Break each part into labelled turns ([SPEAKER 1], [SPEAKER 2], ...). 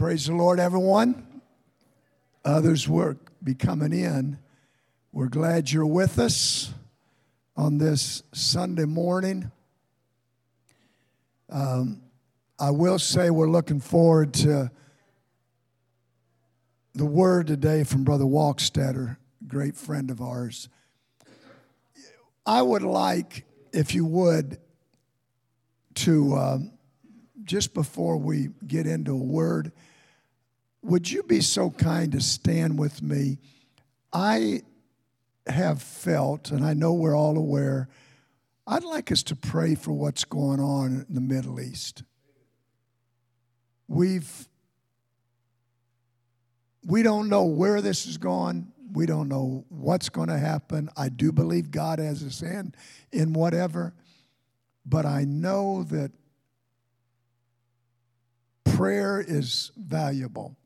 [SPEAKER 1] Praise the Lord, everyone. Others will be coming in. We're glad you're with us on this Sunday morning. Um, I will say we're looking forward to the word today from Brother Walkstetter, great friend of ours. I would like, if you would, to um, just before we get into a word, would you be so kind to stand with me? I have felt, and I know we're all aware, I'd like us to pray for what's going on in the Middle East. We've we don't know where this is going. We don't know what's going to happen. I do believe God has his hand in whatever, but I know that prayer is valuable.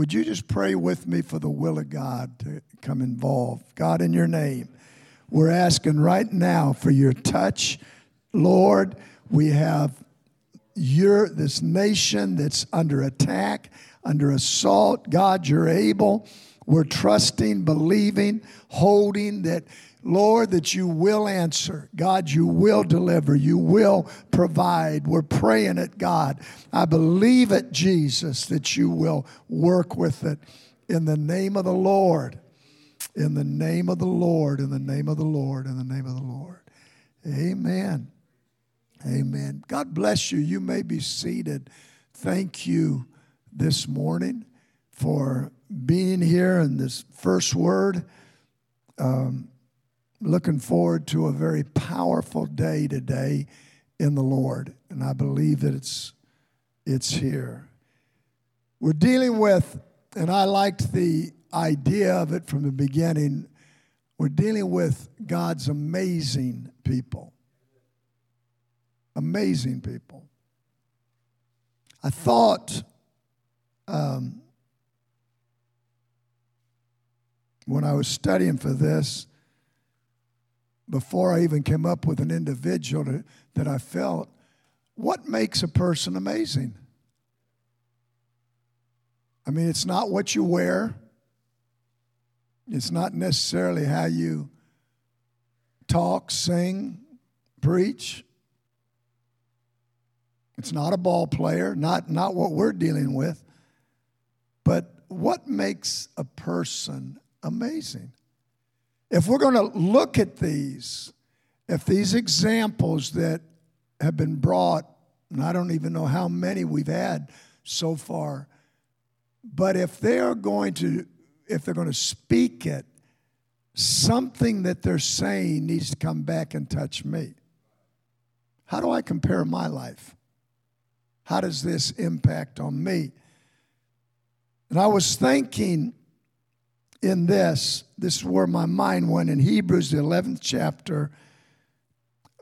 [SPEAKER 1] Would you just pray with me for the will of God to come involved? God, in your name, we're asking right now for your touch. Lord, we have your this nation that's under attack, under assault. God, you're able. We're trusting, believing, holding that Lord, that you will answer. God, you will deliver. You will provide. We're praying it, God. I believe it, Jesus, that you will work with it in the name of the Lord. In the name of the Lord, in the name of the Lord, in the name of the Lord. Amen. Amen. God bless you. You may be seated. Thank you this morning for being here in this first word. Um, looking forward to a very powerful day today in the Lord, and I believe that it's it's here. We're dealing with, and I liked the idea of it from the beginning. We're dealing with God's amazing people. Amazing people. I thought um, when I was studying for this before I even came up with an individual to, that I felt, what makes a person amazing? I mean, it's not what you wear, it's not necessarily how you talk, sing, preach. It's not a ball player, not, not what we're dealing with. But what makes a person amazing? If we're going to look at these, if these examples that have been brought, and I don't even know how many we've had so far, but if they are going to, if they're going to speak it, something that they're saying needs to come back and touch me. How do I compare my life? How does this impact on me? And I was thinking in this. This is where my mind went in Hebrews, the 11th chapter.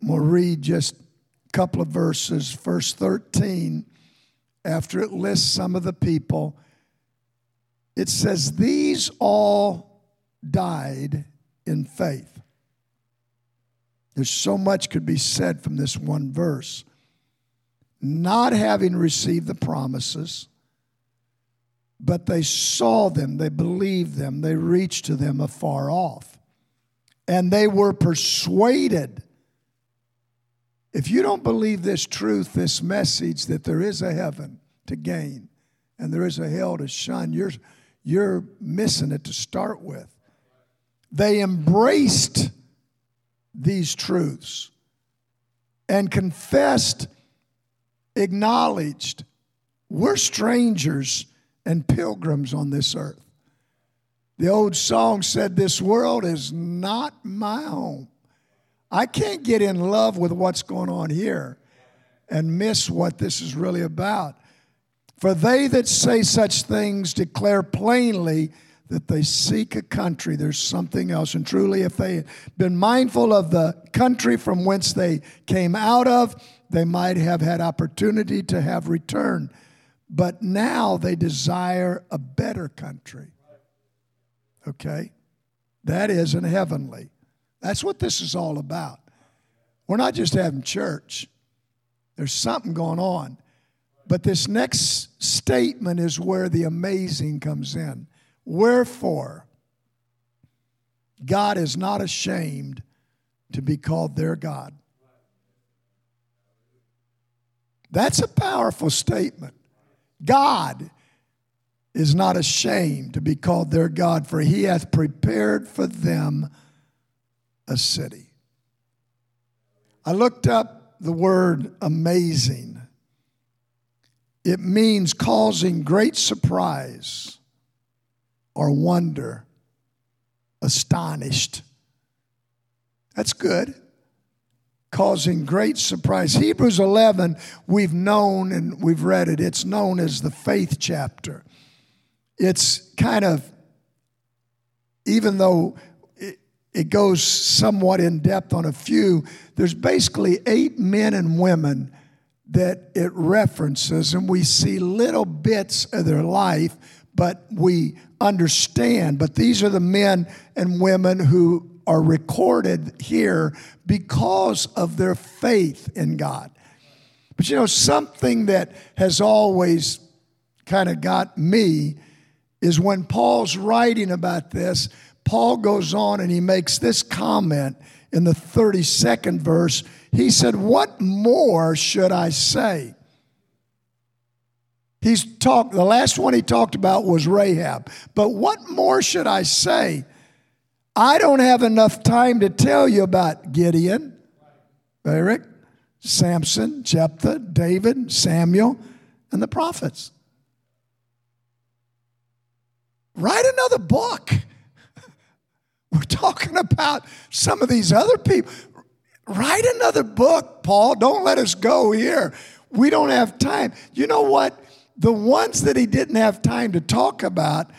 [SPEAKER 1] We'll read just a couple of verses, verse 13. After it lists some of the people, it says, These all died in faith. There's so much could be said from this one verse. Not having received the promises, but they saw them, they believed them, they reached to them afar off. And they were persuaded. If you don't believe this truth, this message that there is a heaven to gain and there is a hell to shun, you're, you're missing it to start with. They embraced these truths and confessed, acknowledged, we're strangers and pilgrims on this earth. The old song said, This world is not my home. I can't get in love with what's going on here and miss what this is really about. For they that say such things declare plainly that they seek a country. There's something else. And truly, if they had been mindful of the country from whence they came out of, they might have had opportunity to have returned but now they desire a better country. Okay? That is in heavenly. That's what this is all about. We're not just having church, there's something going on. but this next statement is where the amazing comes in. Wherefore, God is not ashamed to be called their God. That's a powerful statement. God is not ashamed to be called their God, for he hath prepared for them a city. I looked up the word amazing. It means causing great surprise or wonder, astonished. That's good. Causing great surprise. Hebrews 11, we've known and we've read it. It's known as the faith chapter. It's kind of, even though it goes somewhat in depth on a few. There's basically eight men and women that it references, and we see little bits of their life, but we understand. But these are the men and women who are recorded here because of their faith in God. But you know, something that has always kind of got me is when Paul's writing about this Paul goes on and he makes this comment in the 32nd verse. He said, What more should I say? He's talked, the last one he talked about was Rahab. But what more should I say? I don't have enough time to tell you about Gideon, Barak, Samson, Jephthah, David, Samuel, and the prophets. Write another book. We're talking about some of these other people. Write another book, Paul. Don't let us go here. We don't have time. You know what? The ones that he didn't have time to talk about,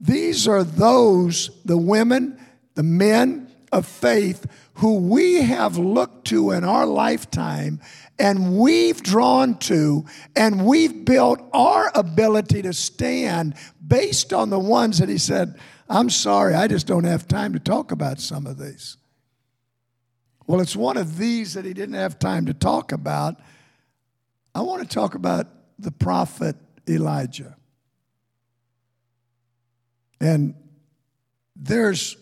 [SPEAKER 1] these are those, the women, the men of faith, who we have looked to in our lifetime and we've drawn to and we've built our ability to stand based on the ones that he said, I'm sorry, I just don't have time to talk about some of these. Well, it's one of these that he didn't have time to talk about. I want to talk about the prophet Elijah. And there's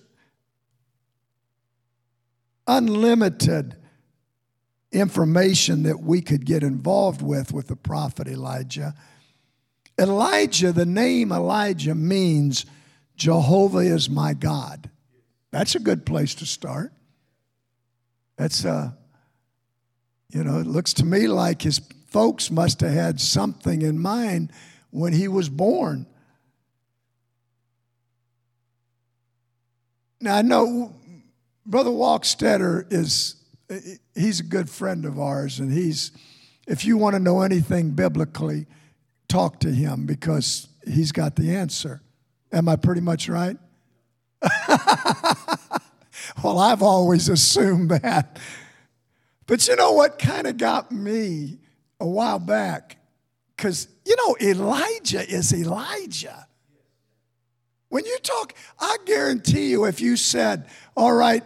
[SPEAKER 1] unlimited information that we could get involved with with the prophet Elijah. Elijah, the name Elijah means Jehovah is my God. That's a good place to start. That's, uh, you know, it looks to me like his folks must have had something in mind when he was born. Now, I know Brother Walkstetter is, he's a good friend of ours, and he's, if you want to know anything biblically, talk to him because he's got the answer. Am I pretty much right? well, I've always assumed that. But you know what kind of got me a while back? Because, you know, Elijah is Elijah. When you talk, I guarantee you, if you said, all right,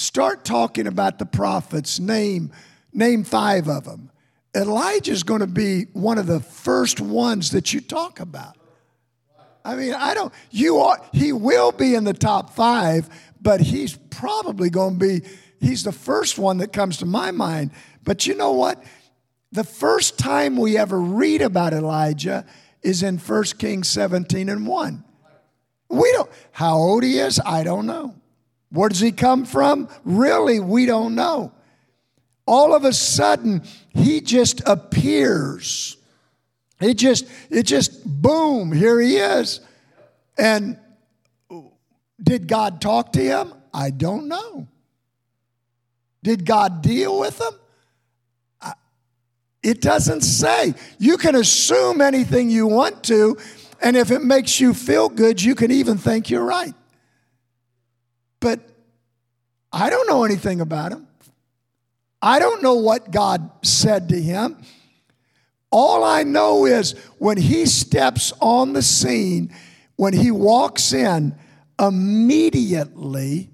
[SPEAKER 1] start talking about the prophets, name, name five of them, Elijah is going to be one of the first ones that you talk about. I mean, I don't, you are, he will be in the top five, but he's probably going to be, he's the first one that comes to my mind. But you know what? The first time we ever read about Elijah is in 1 Kings 17 and 1. We don't, how old he is, I don't know. Where does he come from? Really, we don't know. All of a sudden, he just appears it just, it just, boom, here he is. And did God talk to him? I don't know. Did God deal with him? It doesn't say. You can assume anything you want to, and if it makes you feel good, you can even think you're right. But I don't know anything about him. I don't know what God said to him. All I know is when he steps on the scene, when he walks in, immediately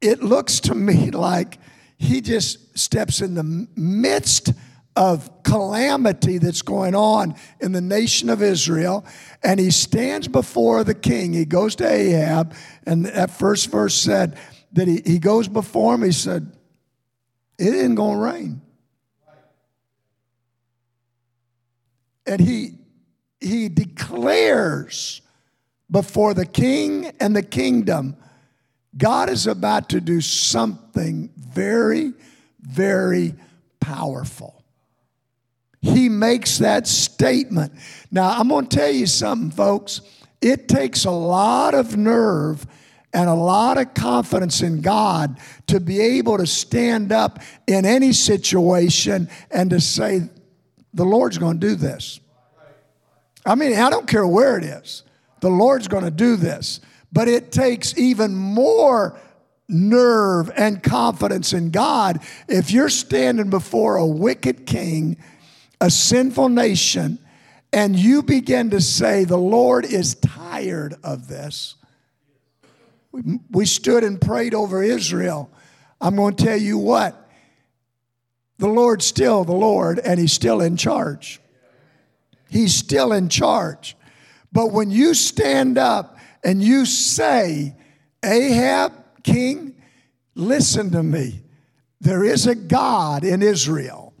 [SPEAKER 1] it looks to me like he just steps in the midst of calamity that's going on in the nation of Israel. And he stands before the king. He goes to Ahab, and that first verse said that he, he goes before him. He said, It isn't going to rain. And he, he declares before the king and the kingdom God is about to do something very, very powerful. He makes that statement. Now, I'm going to tell you something, folks. It takes a lot of nerve and a lot of confidence in God to be able to stand up in any situation and to say, the Lord's going to do this. I mean, I don't care where it is, the Lord's going to do this. But it takes even more nerve and confidence in God if you're standing before a wicked king, a sinful nation, and you begin to say, The Lord is tired of this. We stood and prayed over Israel. I'm going to tell you what, the Lord's still the Lord, and He's still in charge. He's still in charge. But when you stand up and you say, Ahab, king, listen to me. There is a God in Israel.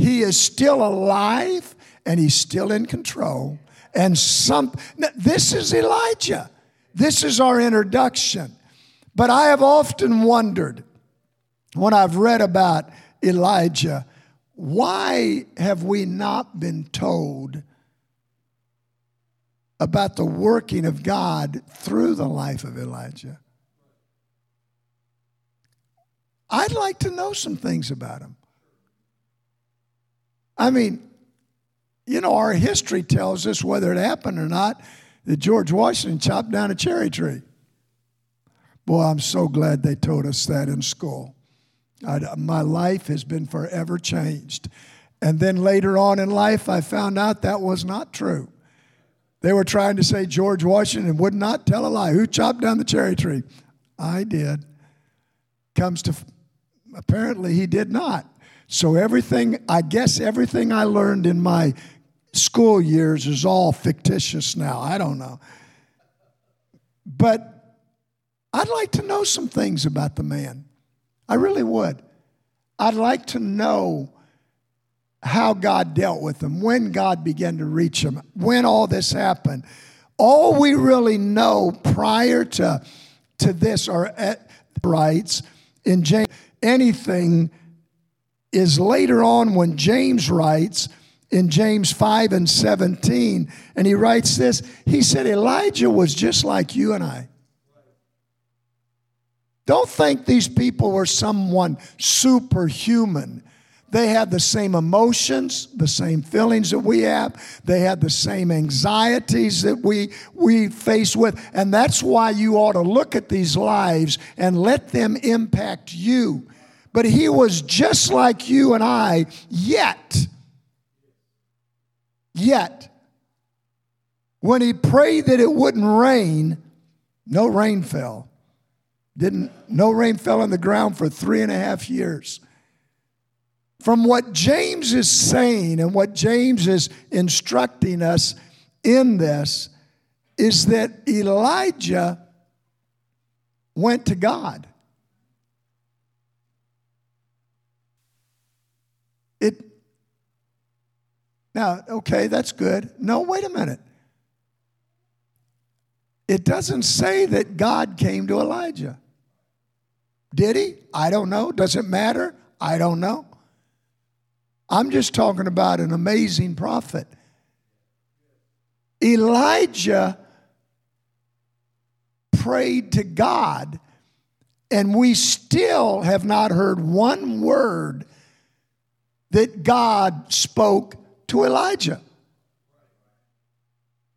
[SPEAKER 1] He is still alive and he's still in control. And some, this is Elijah. This is our introduction. But I have often wondered when I've read about Elijah, why have we not been told about the working of God through the life of Elijah. I'd like to know some things about him. I mean, you know, our history tells us whether it happened or not that George Washington chopped down a cherry tree. Boy, I'm so glad they told us that in school. I, my life has been forever changed. And then later on in life, I found out that was not true. They were trying to say George Washington would not tell a lie. Who chopped down the cherry tree? I did. Comes to, apparently, he did not. So everything, I guess everything I learned in my school years is all fictitious now. I don't know. But I'd like to know some things about the man. I really would. I'd like to know how God dealt with them, when God began to reach them, when all this happened. All we really know prior to, to this are eh, writes in James, anything is later on when James writes in James 5 and 17, and he writes this. He said, Elijah was just like you and I. Don't think these people were someone superhuman. They had the same emotions, the same feelings that we have. They had the same anxieties that we, we face with. And that's why you ought to look at these lives and let them impact you. But he was just like you and I, yet, yet, when he prayed that it wouldn't rain, no rain fell. Didn't, no rain fell on the ground for three and a half years from what James is saying and what James is instructing us in this is that Elijah went to God. It now, okay, that's good. No, wait a minute. It doesn't say that God came to Elijah. Did he? I don't know. Does it matter? I don't know. I'm just talking about an amazing prophet. Elijah prayed to God, and we still have not heard one word that God spoke to Elijah.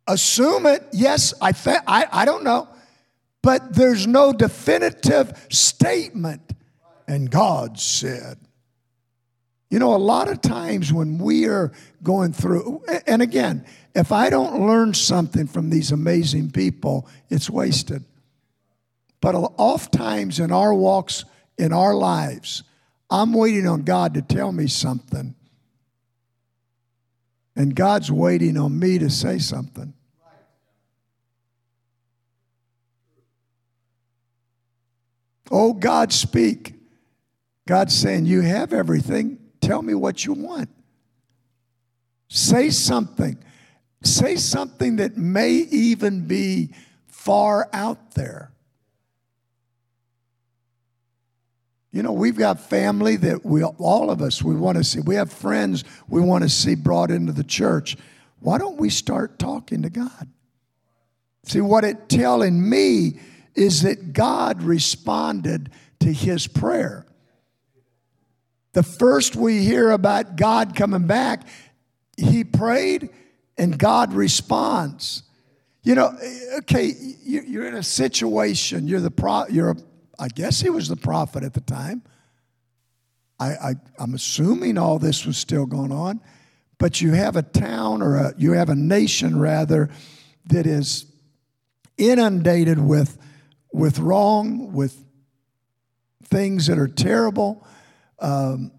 [SPEAKER 1] Assume it, yes, I, I, I don't know, but there's no definitive statement. And God said, you know, a lot of times when we are going through, and again, if I don't learn something from these amazing people, it's wasted. But oft times in our walks, in our lives, I'm waiting on God to tell me something. And God's waiting on me to say something. Oh, God, speak. God's saying, You have everything. Tell me what you want. Say something. Say something that may even be far out there. You know, we've got family that we, all of us, we want to see. We have friends we want to see brought into the church. Why don't we start talking to God? See, what it telling me is that God responded to his prayer. The first we hear about God coming back, he prayed and God responds. You know, eh, okay, you're in a situation, you're the pro, you're a I guess he was the prophet at the time. I, I, I'm assuming all this was still going on, but you have a town or a, you have a nation rather that is inundated with, with wrong, with things that are terrible. Um,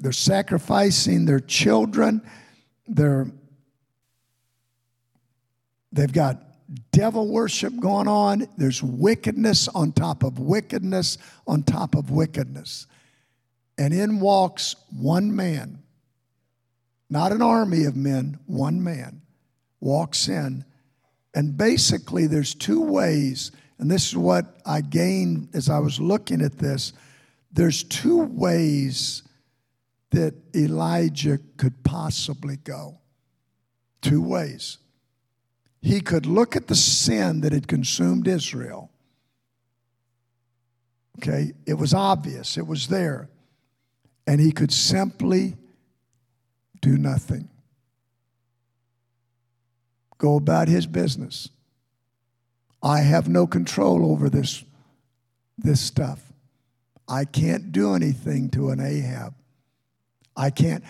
[SPEAKER 1] they're sacrificing their children. They're, they've got devil worship going on. There's wickedness on top of wickedness on top of wickedness. And in walks one man, not an army of men, one man walks in. And basically, there's two ways, and this is what I gained as I was looking at this. There's two ways that Elijah could possibly go. Two ways. He could look at the sin that had consumed Israel. Okay, it was obvious, it was there. And he could simply do nothing. Go about his business. I have no control over this, this stuff. I can't do anything to an Ahab. I can't,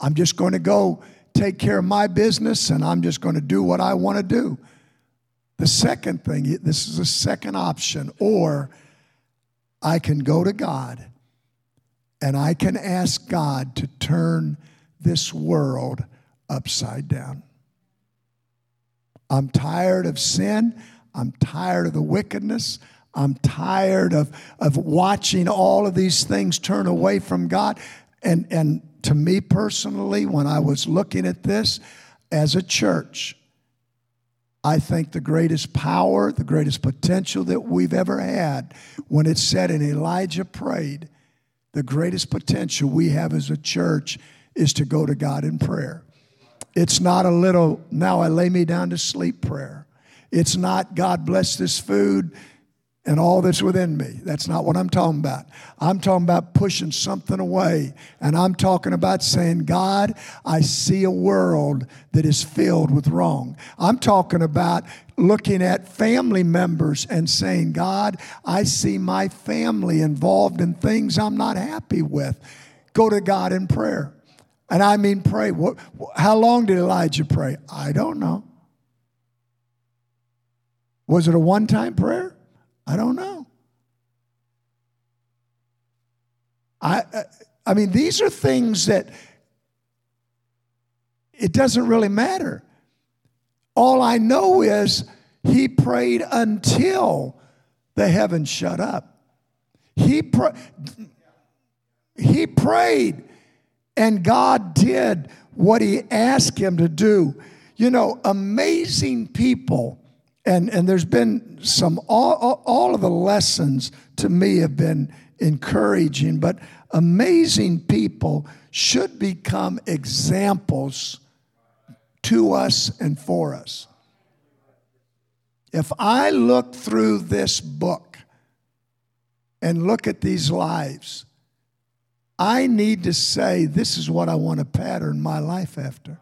[SPEAKER 1] I'm just going to go take care of my business and I'm just going to do what I want to do. The second thing, this is a second option, or I can go to God and I can ask God to turn this world upside down. I'm tired of sin. I'm tired of the wickedness. I'm tired of, of watching all of these things turn away from God. And, and to me personally, when I was looking at this as a church, I think the greatest power, the greatest potential that we've ever had, when it said and Elijah prayed, the greatest potential we have as a church is to go to God in prayer. It's not a little, now I lay me down to sleep prayer. It's not, God bless this food and all that's within me. That's not what I'm talking about. I'm talking about pushing something away. And I'm talking about saying, God, I see a world that is filled with wrong. I'm talking about looking at family members and saying, God, I see my family involved in things I'm not happy with. Go to God in prayer. And I mean, pray. How long did Elijah pray? I don't know. Was it a one time prayer? I don't know. I, I mean, these are things that it doesn't really matter. All I know is he prayed until the heavens shut up. He, pra- he prayed, and God did what he asked him to do. You know, amazing people and, and there's been some, all, all of the lessons to me have been encouraging, but amazing people should become examples to us and for us. If I look through this book and look at these lives, I need to say, this is what I want to pattern my life after.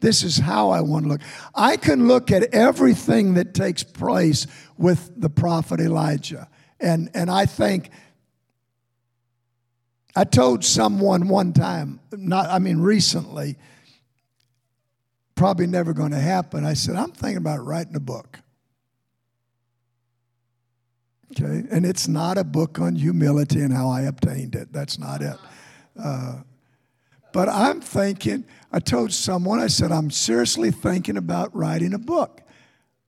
[SPEAKER 1] This is how I want to look. I can look at everything that takes place with the prophet Elijah. And, and I think, I told someone one time, not, I mean, recently, probably never going to happen. I said, I'm thinking about writing a book. Okay, and it's not a book on humility and how I obtained it. That's not it. Uh, But I'm thinking, I told someone, I said, I'm seriously thinking about writing a book.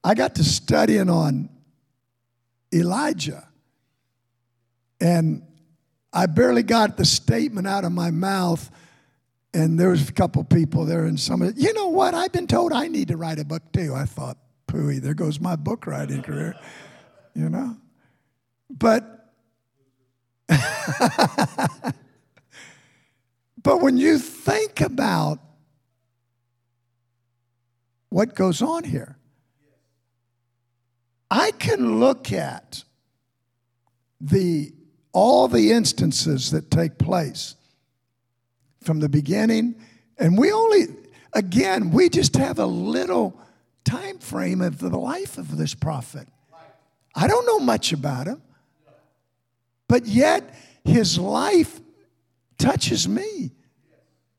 [SPEAKER 1] I got to studying on Elijah. And I barely got the statement out of my mouth. And there was a couple people there, and some, you know what? I've been told I need to write a book too. I thought, pooey, there goes my book writing career, you know? But, but when you think about what goes on here, I can look at the all the instances that take place from the beginning and we only again we just have a little time frame of the life of this prophet. I don't know much about him but yet his life touches me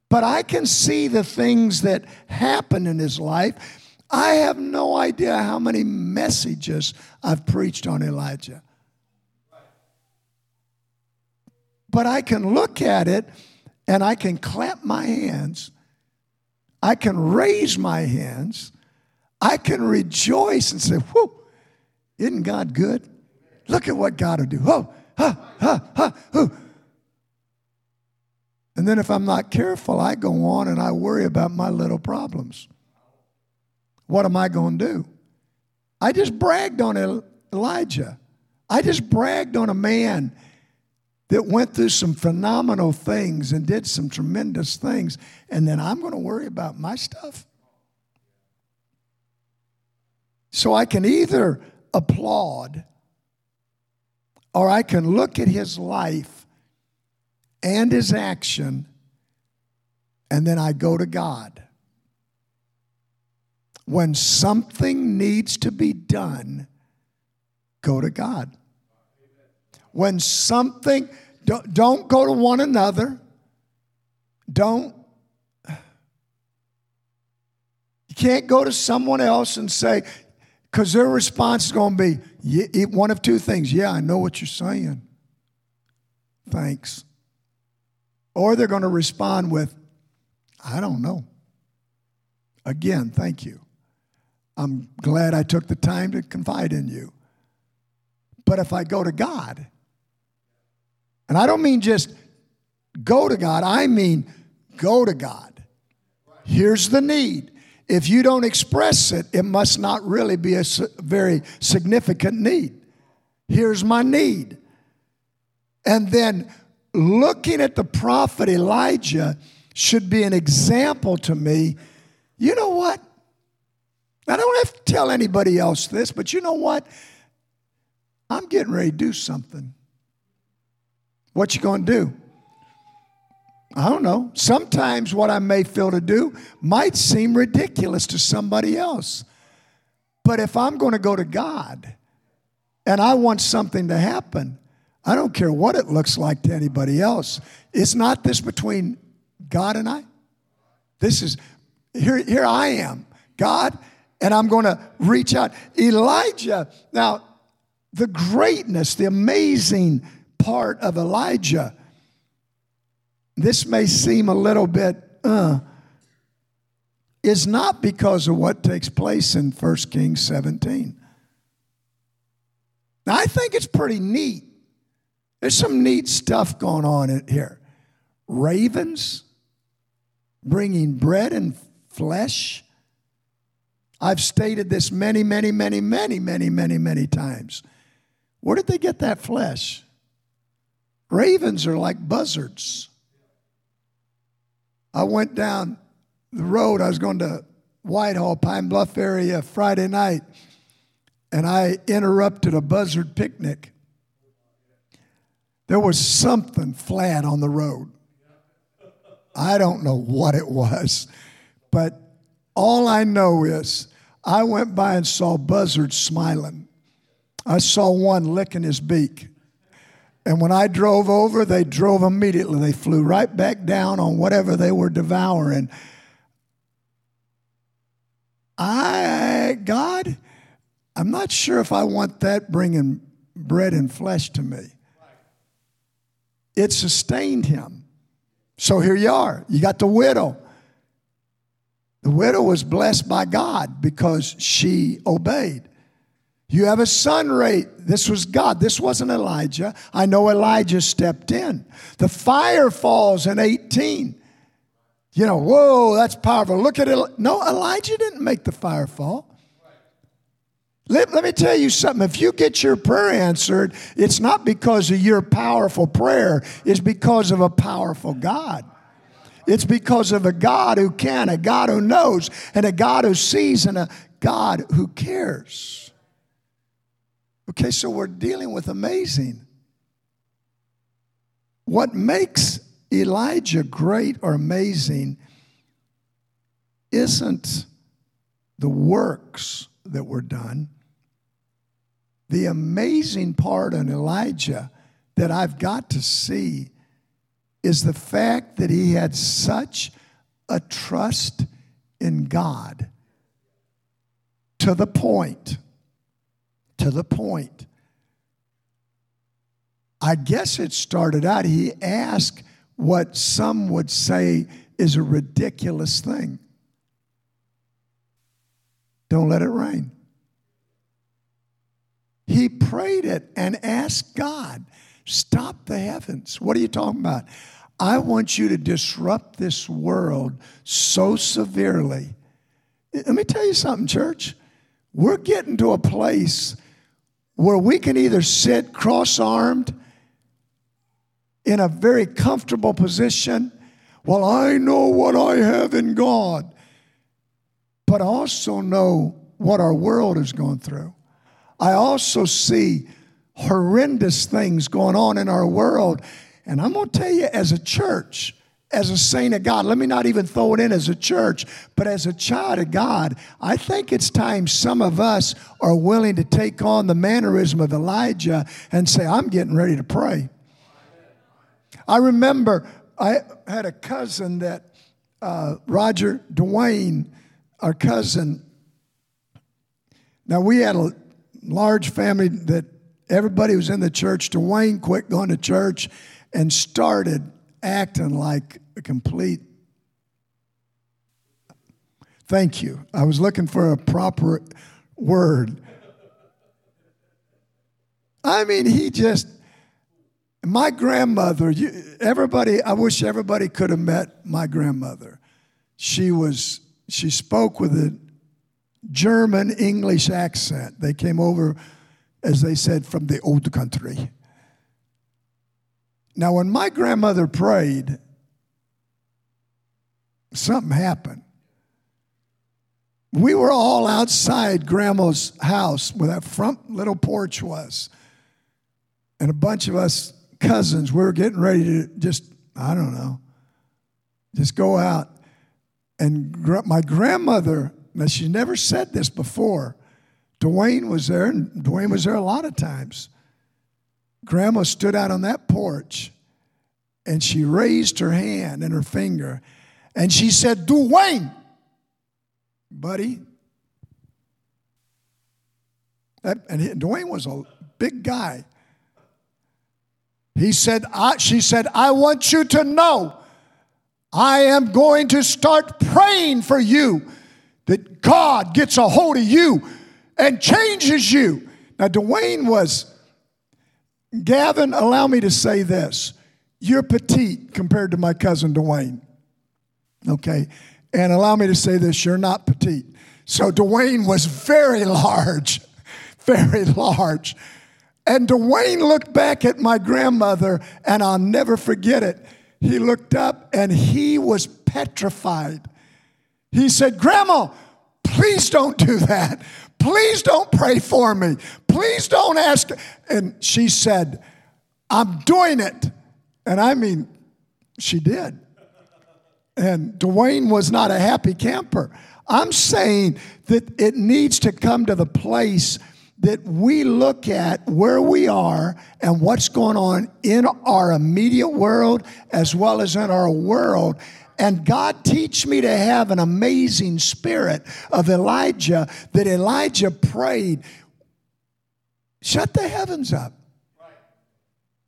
[SPEAKER 1] but i can see the things that happen in his life i have no idea how many messages i've preached on elijah But I can look at it and I can clap my hands. I can raise my hands. I can rejoice and say, Whoa, isn't God good? Look at what God will do. Whoa, ha, ha, ha, whoo. And then if I'm not careful, I go on and I worry about my little problems. What am I going to do? I just bragged on Elijah. I just bragged on a man that went through some phenomenal things and did some tremendous things, and then I'm going to worry about my stuff? So I can either applaud or I can look at his life and his action, and then I go to God. When something needs to be done, go to God. When something, don't, don't go to one another. Don't, you can't go to someone else and say, because their response is going to be one of two things. Yeah, I know what you're saying. Thanks. Or they're going to respond with, I don't know. Again, thank you. I'm glad I took the time to confide in you. But if I go to God, and I don't mean just go to God, I mean go to God. Here's the need. If you don't express it, it must not really be a very significant need. Here's my need. And then looking at the prophet Elijah should be an example to me. You know what? I don't have to tell anybody else this, but you know what? I'm getting ready to do something. What you going to do? I don't know. Sometimes what I may feel to do might seem ridiculous to somebody else. But if I'm going to go to God and I want something to happen, I don't care what it looks like to anybody else. It's not this between God and I. This is here, here I am, God, and I'm going to reach out. Elijah, now, the greatness, the amazing part of Elijah. This may seem a little bit, uh, is not because of what takes place in 1 Kings 17. Now, I think it's pretty neat. There's some neat stuff going on here. Ravens bringing bread and flesh. I've stated this many, many, many, many, many, many, many times. Where did they get that flesh? Ravens are like buzzards. I went down the road. I was going to Whitehall, Pine Bluff area Friday night, and I interrupted a buzzard picnic. There was something flat on the road. I don't know what it was, but all I know is I went by and saw buzzards smiling. I saw one licking his beak. And when I drove over, they drove immediately. They flew right back down on whatever they were devouring. I, God, I'm not sure if I want that bringing bread and flesh to me. It sustained him. So here you are. You got the widow. The widow was blessed by God because she obeyed. You have a son rate. This was God. This wasn't Elijah. I know Elijah stepped in. The fire falls in 18. You know, whoa, that's powerful. Look at it. No, Elijah didn't make the fire fall. Let, let me tell you something. If you get your prayer answered, it's not because of your powerful prayer, it's because of a powerful God. It's because of a God who can, a God who knows, and a God who sees, and a God who cares. Okay, so we're dealing with amazing. What makes Elijah great or amazing isn't the works that were done. The amazing part on Elijah that I've got to see is the fact that he had such a trust in God to the point, to the point. I guess it started out, he asked what some would say is a ridiculous thing. Don't let it rain. He prayed it and asked God, stop the heavens. What are you talking about? I want you to disrupt this world so severely. Let me tell you something, church. We're getting to a place where we can either sit cross armed in a very comfortable position. Well, I know what I have in God, but also know what our world is going through. I also see horrendous things going on in our world. And I'm going to tell you, as a church, as a saint of God, let me not even throw it in as a church, but as a child of God, I think it's time some of us are willing to take on the mannerism of Elijah and say, I'm getting ready to pray. I remember I had a cousin that, uh, Roger Dwayne, our cousin. Now, we had a large family that everybody was in the church. Dwayne quit going to church and started acting like a complete. Thank you. I was looking for a proper word. I mean, he just my grandmother, you, everybody, I wish everybody could have met my grandmother. She was, she spoke with a German English accent. They came over, as they said, from the old country. Now, when my grandmother prayed, something happened. We were all outside grandma's house where that front little porch was. And a bunch of us cousins, we were getting ready to just, I don't know, just go out. And gr- my grandmother, now she never said this before. Dwayne was there, and Dwayne was there a lot of times. Grandma stood out on that porch and she raised her hand and her finger and she said, Dwayne, buddy. That, and Dwayne was a big guy. He said, I, she said, I want you to know I am going to start praying for you that God gets a hold of you and changes you. Now, Dwayne was, Gavin, allow me to say this. You're petite compared to my cousin Dwayne. Okay? And allow me to say this you're not petite. So Dwayne was very large, very large. And Dwayne looked back at my grandmother, and I'll never forget it. He looked up and he was petrified. He said, Grandma, please don't do that. Please don't pray for me. Please don't ask. And she said, I'm doing it. And I mean, she did. And Dwayne was not a happy camper. I'm saying that it needs to come to the place that we look at where we are and what's going on in our immediate world as well as in our world. And God teach me to have an amazing spirit of Elijah that Elijah prayed, shut the heavens up.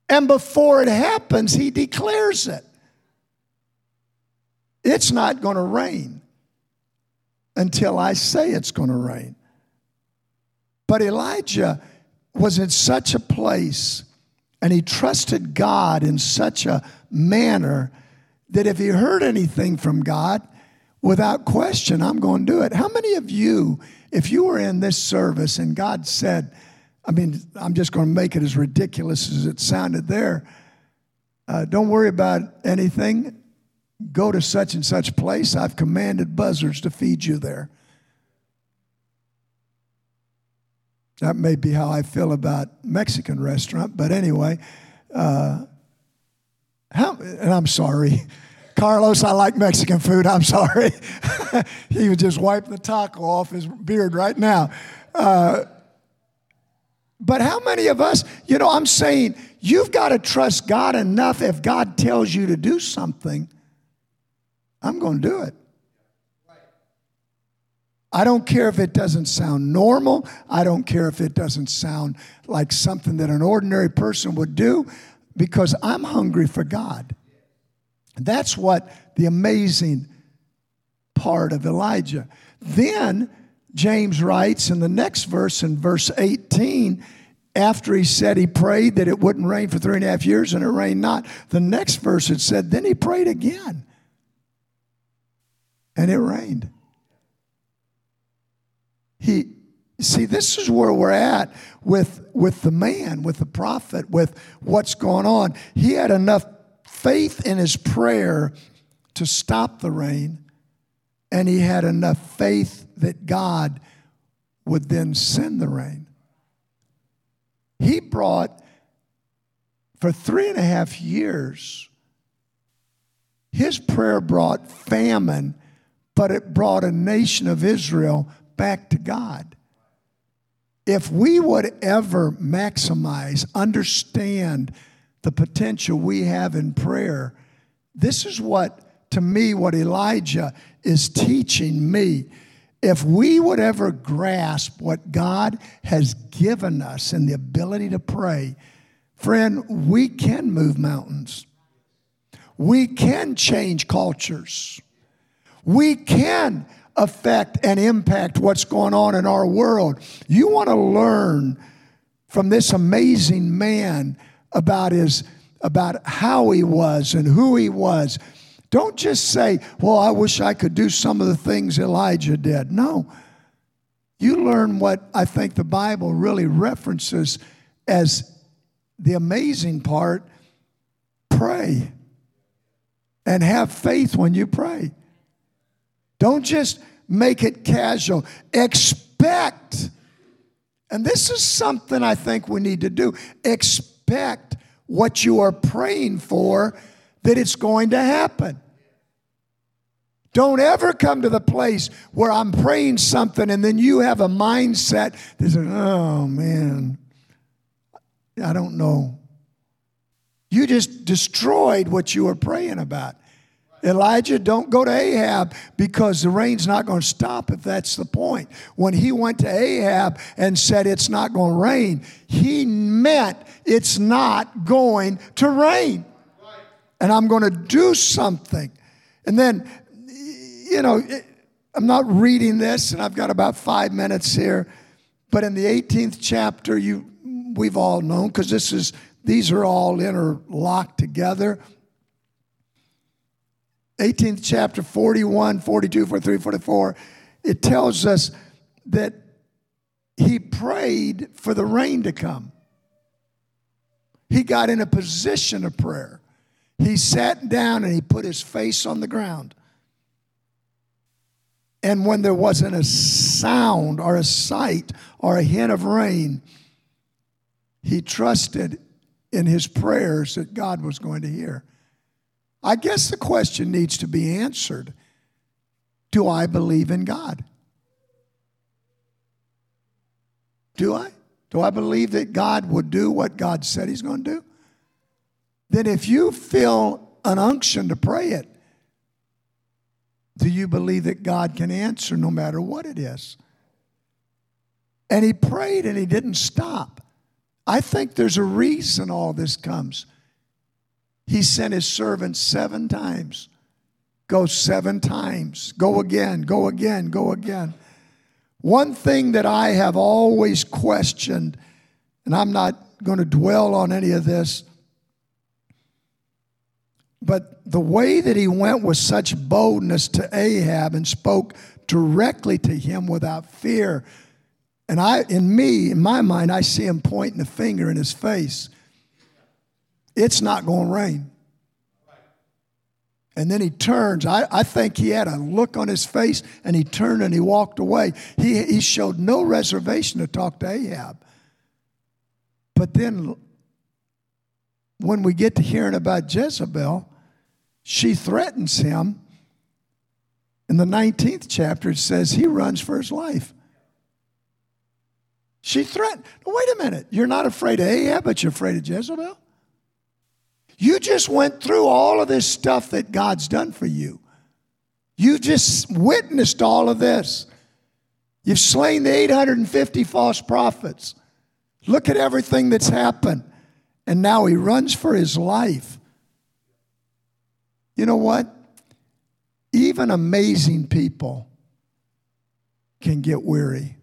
[SPEAKER 1] And before it happens, he declares it. It's not going to rain until I say it's going to rain. But Elijah was in such a place and he trusted God in such a manner that if he heard anything from God, without question, I'm going to do it. How many of you, if you were in this service and God said, I mean, I'm just going to make it as ridiculous as it sounded there. Uh, don't worry about anything. Go to such and such place. I've commanded buzzards to feed you there. That may be how I feel about Mexican restaurant, but anyway, uh, how, and I'm sorry. Carlos, I like Mexican food. I'm sorry. he was just wiping the taco off his beard right now. Uh, but how many of us, you know, I'm saying you've got to trust God enough if God tells you to do something, I'm going to do it. I don't care if it doesn't sound normal. I don't care if it doesn't sound like something that an ordinary person would do because I'm hungry for God. That's what the amazing part of Elijah. Then James writes in the next verse, in verse 18, after he said he prayed that it wouldn't rain for three and a half years and it rained not, the next verse it said, then he prayed again and it rained. He, see, this is where we're at with, with the man, with the prophet, with what's going on. He had enough faith in his prayer to stop the rain, and he had enough faith that God would then send the rain. He brought, for three and a half years, his prayer brought famine, but it brought a nation of Israel back to God. If we would ever maximize, understand the potential we have in prayer, this is what, to me, what Elijah is teaching me. If we would ever grasp what God has given us and the ability to pray, friend, we can move mountains. We can change cultures. We can affect and impact what's going on in our world. You want to learn from this amazing man about his about how he was and who he was. Don't just say, "Well, I wish I could do some of the things Elijah did." No. You learn what I think the Bible really references as the amazing part, pray. And have faith when you pray. Don't just make it casual. Expect. And this is something I think we need to do. Expect what you are praying for that it's going to happen. Don't ever come to the place where I'm praying something and then you have a mindset that says, oh man, I don't know. You just destroyed what you were praying about. Elijah, don't go to Ahab because the rain's not going to stop if that's the point. When he went to Ahab and said it's not going to rain, he meant it's not going to rain. And I'm going to do something. And then, you know, I'm not reading this, and I've got about five minutes here. But in the 18th chapter, you we've all known because this is these are all interlocked together. 18th chapter 41, 42, 43, 44, it tells us that he prayed for the rain to come. He got in a position of prayer. He sat down and he put his face on the ground. And when there wasn't a sound or a sight or a hint of rain, he trusted in his prayers that God was going to hear. I guess the question needs to be answered Do I believe in God? Do I? Do I believe that God would do what God said He's going to do? Then, if you feel an unction to pray it, do you believe that God can answer no matter what it is? And he prayed and he didn't stop. I think there's a reason all this comes. He sent his servants seven times. Go seven times. Go again, go again, go again. One thing that I have always questioned, and I'm not going to dwell on any of this, but the way that he went with such boldness to Ahab and spoke directly to him without fear. And I, in me, in my mind, I see him pointing a finger in his face. It's not going to rain. And then he turns. I, I think he had a look on his face and he turned and he walked away. He, he showed no reservation to talk to Ahab. But then when we get to hearing about Jezebel, she threatens him. In the 19th chapter, it says he runs for his life. She threatened. Wait a minute. You're not afraid of Ahab, but you're afraid of Jezebel? You just went through all of this stuff that God's done for you. You just witnessed all of this. You've slain the 850 false prophets. Look at everything that's happened. And now he runs for his life. You know what? Even amazing people can get weary.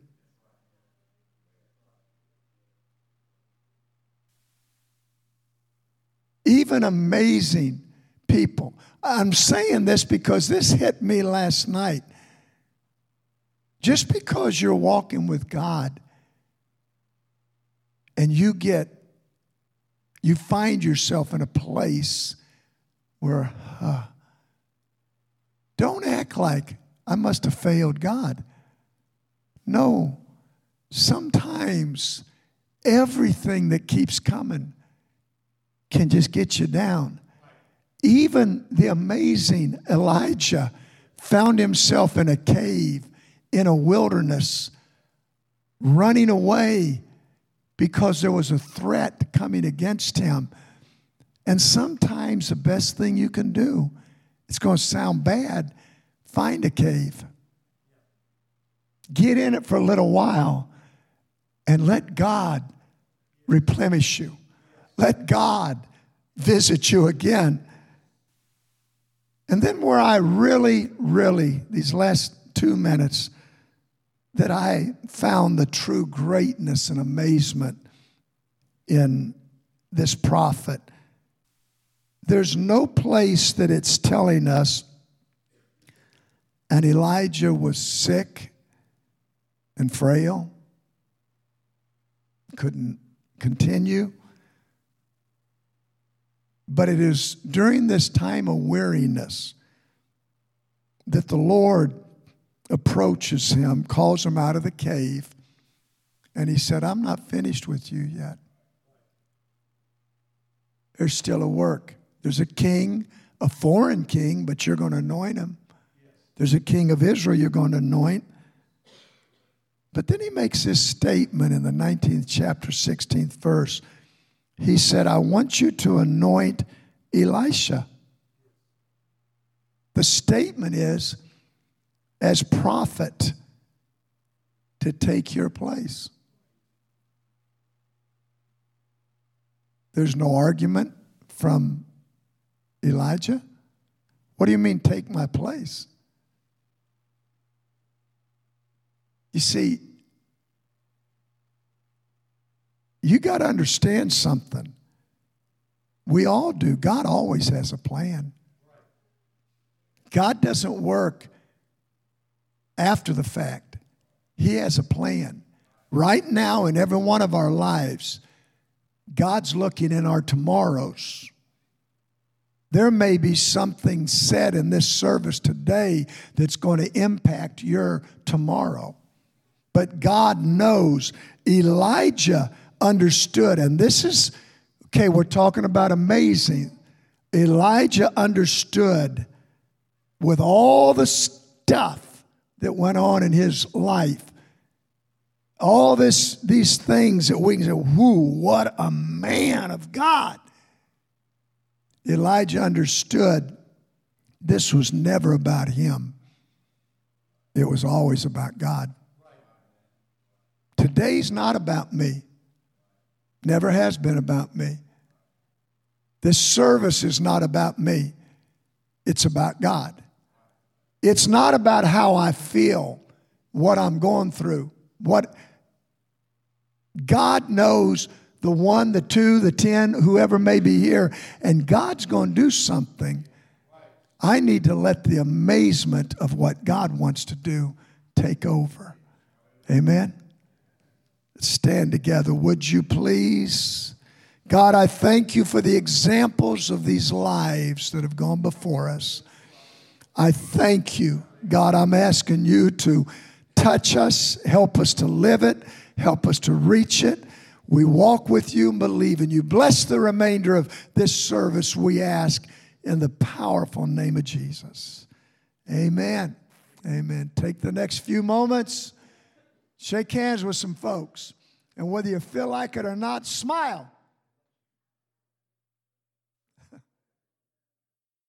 [SPEAKER 1] Even amazing people. I'm saying this because this hit me last night. Just because you're walking with God and you get, you find yourself in a place where, uh, don't act like I must have failed God. No, sometimes everything that keeps coming can just get you down. Even the amazing Elijah found himself in a cave, in a wilderness, running away because there was a threat coming against him. And sometimes the best thing you can do, it's going to sound bad, find a cave. Get in it for a little while and let God replenish you. Let God visit you again. And then, where I really, really, these last two minutes, that I found the true greatness and amazement in this prophet there's no place that it's telling us, and Elijah was sick and frail, couldn't continue. But it is during this time of weariness that the Lord approaches him, calls him out of the cave, and he said, I'm not finished with you yet. There's still a work. There's a king, a foreign king, but you're going to anoint him. There's a king of Israel you're going to anoint. But then he makes this statement in the 19th chapter, 16th verse. He said, I want you to anoint Elisha. The statement is, as prophet, to take your place. There's no argument from Elijah? What do you mean, take my place? You see, you got to understand something. We all do. God always has a plan. God doesn't work after the fact, He has a plan. Right now, in every one of our lives, God's looking in our tomorrows. There may be something said in this service today that's going to impact your tomorrow. But God knows. Elijah understood, and this is, okay, we're talking about amazing. Elijah understood with all the stuff that went on in his life, all this, these things that we can say, whoo, what a man of God. Elijah understood this was never about him, it was always about God. Today's not about me, never has been about me. This service is not about me, it's about God. It's not about how I feel, what I'm going through. What God knows the one, the two, the ten, whoever may be here, and God's going to do something. I need to let the amazement of what God wants to do take over. Amen. Stand together, would you please? God, I thank you for the examples of these lives that have gone before us. I thank you. God, I'm asking you to touch us, help us to live it, help us to reach it. We walk with you and believe in you. Bless the remainder of this service, we ask, in the powerful name of Jesus. Amen. Amen. Take the next few moments, shake hands with some folks, and whether you feel like it or not, smile.